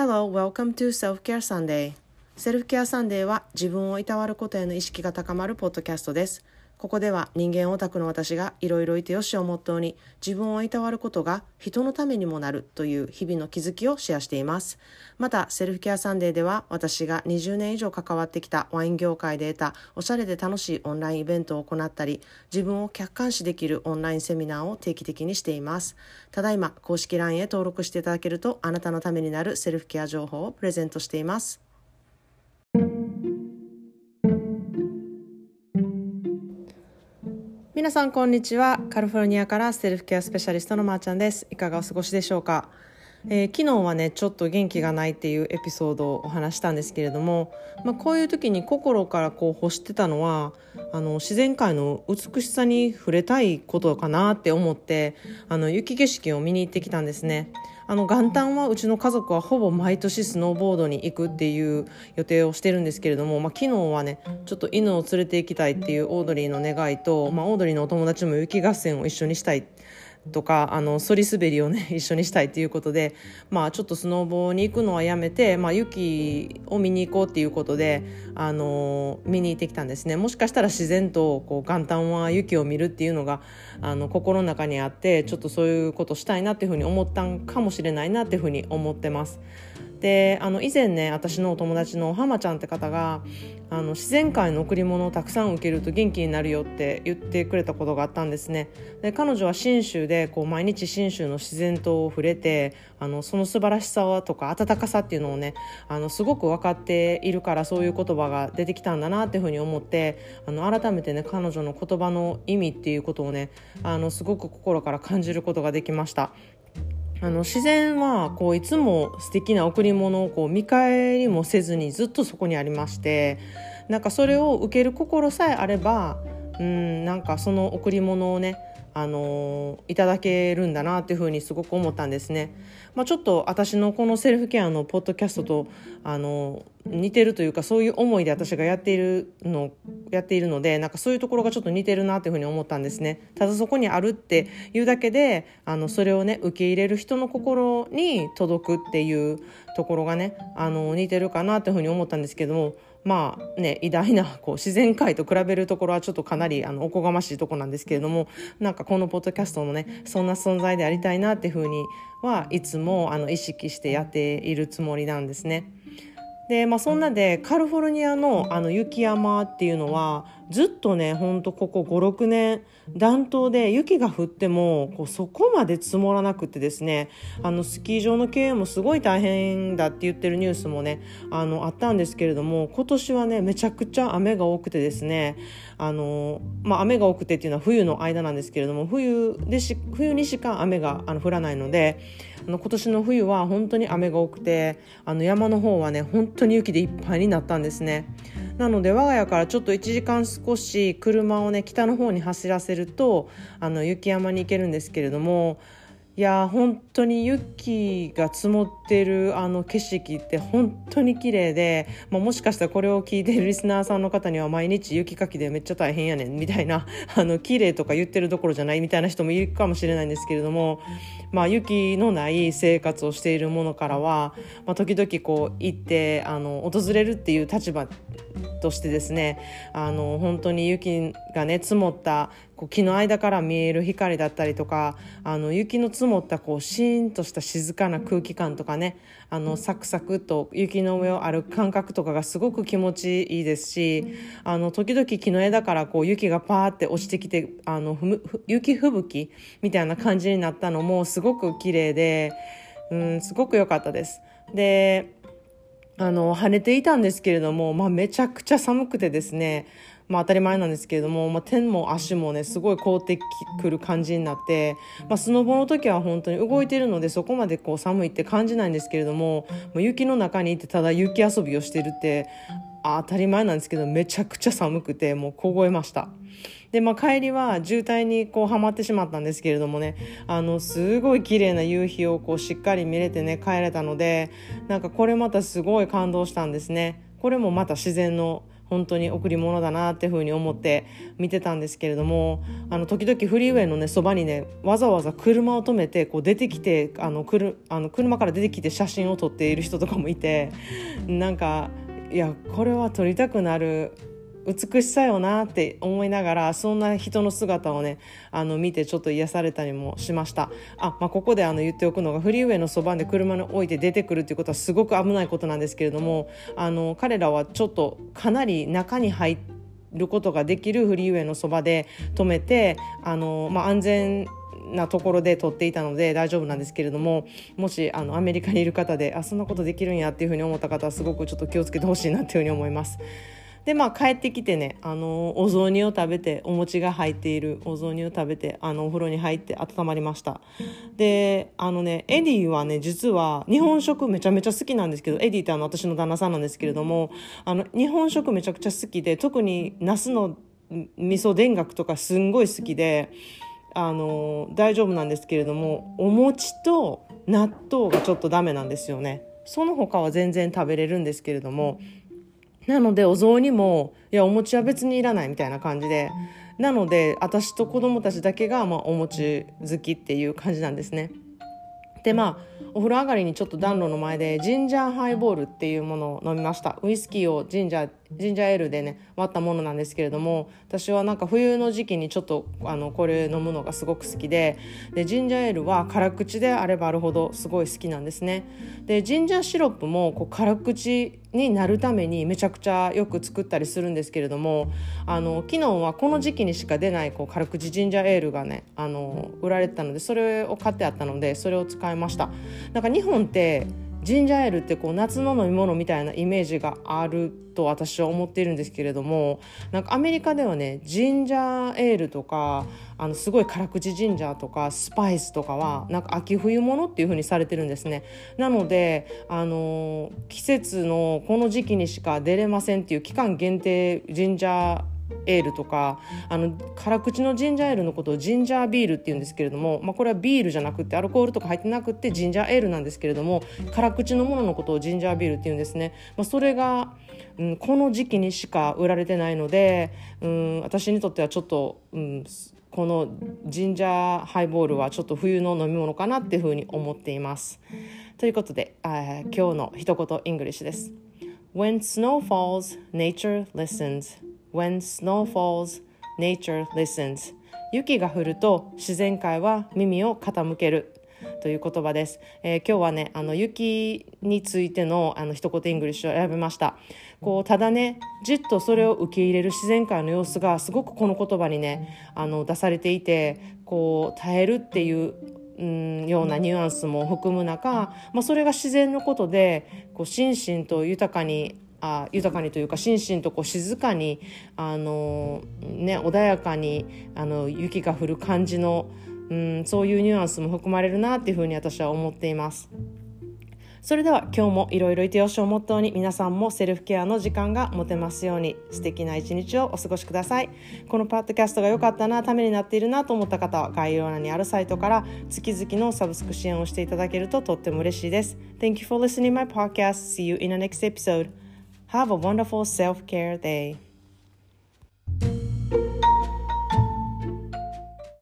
Hello, welcome to Self-Care Sunday. Self-Care Sunday は自分をいたわることへの意識が高まるポッドキャストです。ここでは人間オタクの私がいろいろいてよしをモットーに自分をいたわることが人のためにもなるという日々の気づきをシェアしています。また、 Self-Care Sunday では私が20年以上関わってきたワイン業界で得たおしゃれで楽しいオンラインイベントを行ったり、自分を客観視できるオンラインセミナーを定期的にしています。ただいま、公式 LINE へ登録していただけるとあなたのためになるセルフケア情報をプレゼントしています。皆さんこんにちは。カリフォルニアからセルフケアスペシャリストのまーちゃんです。いかがお過ごしでしょうか、えー、昨日はねちょっと元気がないっていうエピソードをお話したんですけれども、まあ、こういう時に心からこう欲してたのはあの自然界の美しさに触れたいことかなって思ってあの雪景色を見に行ってきたんですね。あの元旦はうちの家族はほぼ毎年スノーボードに行くっていう予定をしてるんですけれども、まあ、昨日はねちょっと犬を連れて行きたいっていうオードリーの願いと、まあ、オードリーのお友達も雪合戦を一緒にしたい。とかあのそり滑りをね 一緒にしたいということで、まあ、ちょっとスノーボーに行くのはやめて、まあ、雪を見に行こうっていうことであの見に行ってきたんですねもしかしたら自然とこう元旦は雪を見るっていうのがあの心の中にあってちょっとそういうことしたいなっていうふうに思ったんかもしれないなっていうふうに思ってます。であの以前ね私のお友達の浜ちゃんって方があの自然界の贈り物をたくさん受けると元気になるよって言ってくれたことがあったんですね。で彼女は信州でこう毎日信州の自然と触れてあのその素晴らしさとか温かさっていうのをねあのすごく分かっているからそういう言葉が出てきたんだなっていうふうに思ってあの改めてね彼女の言葉の意味っていうことをねあのすごく心から感じることができました。あの自然はこういつも素敵な贈り物をこう見返りもせずにずっとそこにありましてなんかそれを受ける心さえあればうんなんかその贈り物をねあのいただけるんだなっていうふうにすごく思ったんですね。まあ、ちょっと私のこのセルフケアのポッドキャストとあの似てるというかそういう思いで私がやっているのやっているのでなんかそういうところがちょっと似てるなっていうふうに思ったんですね。ただそこにあるっていうだけであのそれをね受け入れる人の心に届くっていうところがねあの似てるかなっていうふうに思ったんですけどもまあね、偉大なこう自然界と比べるところはちょっとかなりあのおこがましいとこなんですけれどもなんかこのポッドキャストのねそんな存在でありたいなっていうふうにはいつもあの意識してやっているつもりなんですね。で、まあ、そんなでカリフォルニアのあの雪山っていうのはずっとねほんとここ56年暖冬で雪が降ってもこうそこまで積もらなくてですねあのスキー場の経営もすごい大変だって言ってるニュースもねあのあったんですけれども今年はねめちゃくちゃ雨が多くてですねあの、まあ、雨が多くてっていうのは冬の間なんですけれども冬でし冬にしか雨があの降らないのであの今年の冬は本当に雨が多くてあの山の方はね本当に雪でいっぱいになったんですね。なので我が家からちょっと1時間少し車をね北の方に走らせるとあの雪山に行けるんですけれどもいや本当に雪が積もってるあの景色って本当に綺麗で、まあ、もしかしたらこれを聞いてるリスナーさんの方には毎日雪かきでめっちゃ大変やねんみたいな あの綺麗とか言ってるどころじゃないみたいな人もいるかもしれないんですけれども、まあ、雪のない生活をしているものからは、まあ、時々こう行ってあの訪れるっていう立場としてですねあの本当に雪がね積もったこう木の間から見える光だったりとかあの雪の積もったこうシーンとした静かな空気感とかねあのサクサクと雪の上を歩く感覚とかがすごく気持ちいいですしあの時々木の枝からこう雪がパーって落ちてきてあの雪吹雪みたいな感じになったのもすごく綺麗で、うん、すごく良かったです。であの跳ねていたんですけれども、まあ、めちゃくちゃ寒くてですねまあ、当たり前なんですけれども、まあ、手も足もねすごい凍ってくる感じになって、まあ、スノボの時は本当に動いてるのでそこまでこう寒いって感じないんですけれどももう雪の中にいてただ雪遊びをしてるって当たり前なんですけどめちゃくちゃ寒くてもう凍えました。で、まあ、帰りは渋滞にこうはまってしまったんですけれどもねあのすごい綺麗な夕日をこうしっかり見れてね帰れたのでなんかこれまたすごい感動したんですね。これもまた自然の本当に贈り物だなっていうふうに思って見てたんですけれどもあの時々フリーウェイのねそばにねわざわざ車を止めてこう出てきてあのくるあの車から出てきて写真を撮っている人とかもいてなんかいやこれは撮りたくなる美しさよなって思いながらそんな人の姿をねあの見てちょっと癒されたりもしました。あ、まあ、ここであの言っておくのがフリーウェイのそばで車に置いて出てくるっていうことはすごく危ないことなんですけれどもあの彼らはちょっとかなり中に入ってることができるフリーウェイのそばで止めてあの、まあ、安全なところで撮っていたので大丈夫なんですけれどももしあのアメリカにいる方であそんなことできるんやっていうふうに思った方はすごくちょっと気をつけてほしいなっていうふうに思います。でまあ帰ってきてねあのお雑煮を食べてお餅が入っているお雑煮を食べてあのお風呂に入って温まりました。であのねエディはね実は日本食めちゃめちゃ好きなんですけどエディってあの私の旦那さんなんですけれどもあの日本食めちゃくちゃ好きで特に茄子の味噌田楽とかすんごい好きであの大丈夫なんですけれどもお餅と納豆がちょっとダメなんですよね。その他は全然食べれるんですけれどもなのでお雑煮もいやお餅は別にいらないみたいな感じで。なので私と子供たちだけが、まあ、お餅好きっていう感じなんですね。でまあお風呂上がりにちょっと暖炉の前でジンジャーハイボールっていうものを飲みました。ウイスキーをジンジャージンジャーエールでね割ったものなんですけれども私はなんか冬の時期にちょっとあのこれ飲むのがすごく好きででジンジャーエールは辛口であればあるほどすごい好きなんですね。でジンジャーシロップもこう辛口になるためにめちゃくちゃよく作ったりするんですけれどもあの昨日はこの時期にしか出ないこう辛口ジンジャーエールがねあの売られてたのでそれを買ってあったのでそれを使いました。なんか日本ってジンジャーエールってこう夏の飲み物みたいなイメージがあると私は思っているんですけれどもなんかアメリカではねジンジャーエールとかあのすごい辛口ジンジャーとかスパイスとかはなんか秋冬物っていう風にされてるんですね。なのであの季節のこの時期にしか出れませんっていう期間限定ジンジャーエールとかあの辛口のジンジャーエールのことをジンジャービールっていうんですけれども、まあ、これはビールじゃなくてアルコールとか入ってなくてジンジャーエールなんですけれども辛口のもののことをジンジャービールっていうんですね、まあ、それが、うん、この時期にしか売られてないので、うん、私にとってはちょっと、うん、このジンジャーハイボールはちょっと冬の飲み物かなっていうふうに思っています。ということで、今日の一言イングリッシュです。When snow falls, nature listens. When snow falls, nature listens. 雪が降ると自然界は耳を傾ける。という言葉です、えー、今日はねあの雪についてのあの一言イングリッシュを選びました。こうただねじっとそれを受け入れる自然界の様子がすごくこの言葉にねあの出されていてこう耐えるっていううん、ようなニュアンスも含む中、まあ、それが自然のことでこう心身と豊かにあ豊かにというか心身とこう静かにあの、ね、穏やかにあの雪が降る感じの、うん、そういうニュアンスも含まれるなっていうふうに私は思っています。それでは今日もいろいろいてよしをモットーに皆さんもセルフケアの時間が持てますように素敵な一日をお過ごしください。このパッドキャストが良かったなためになっているなと思った方は概要欄にあるサイトから月々のサブスク支援をしていただけるととっても嬉しいです。Thank you for listening my podcast. See you in the next episode. Have a wonderful self care day.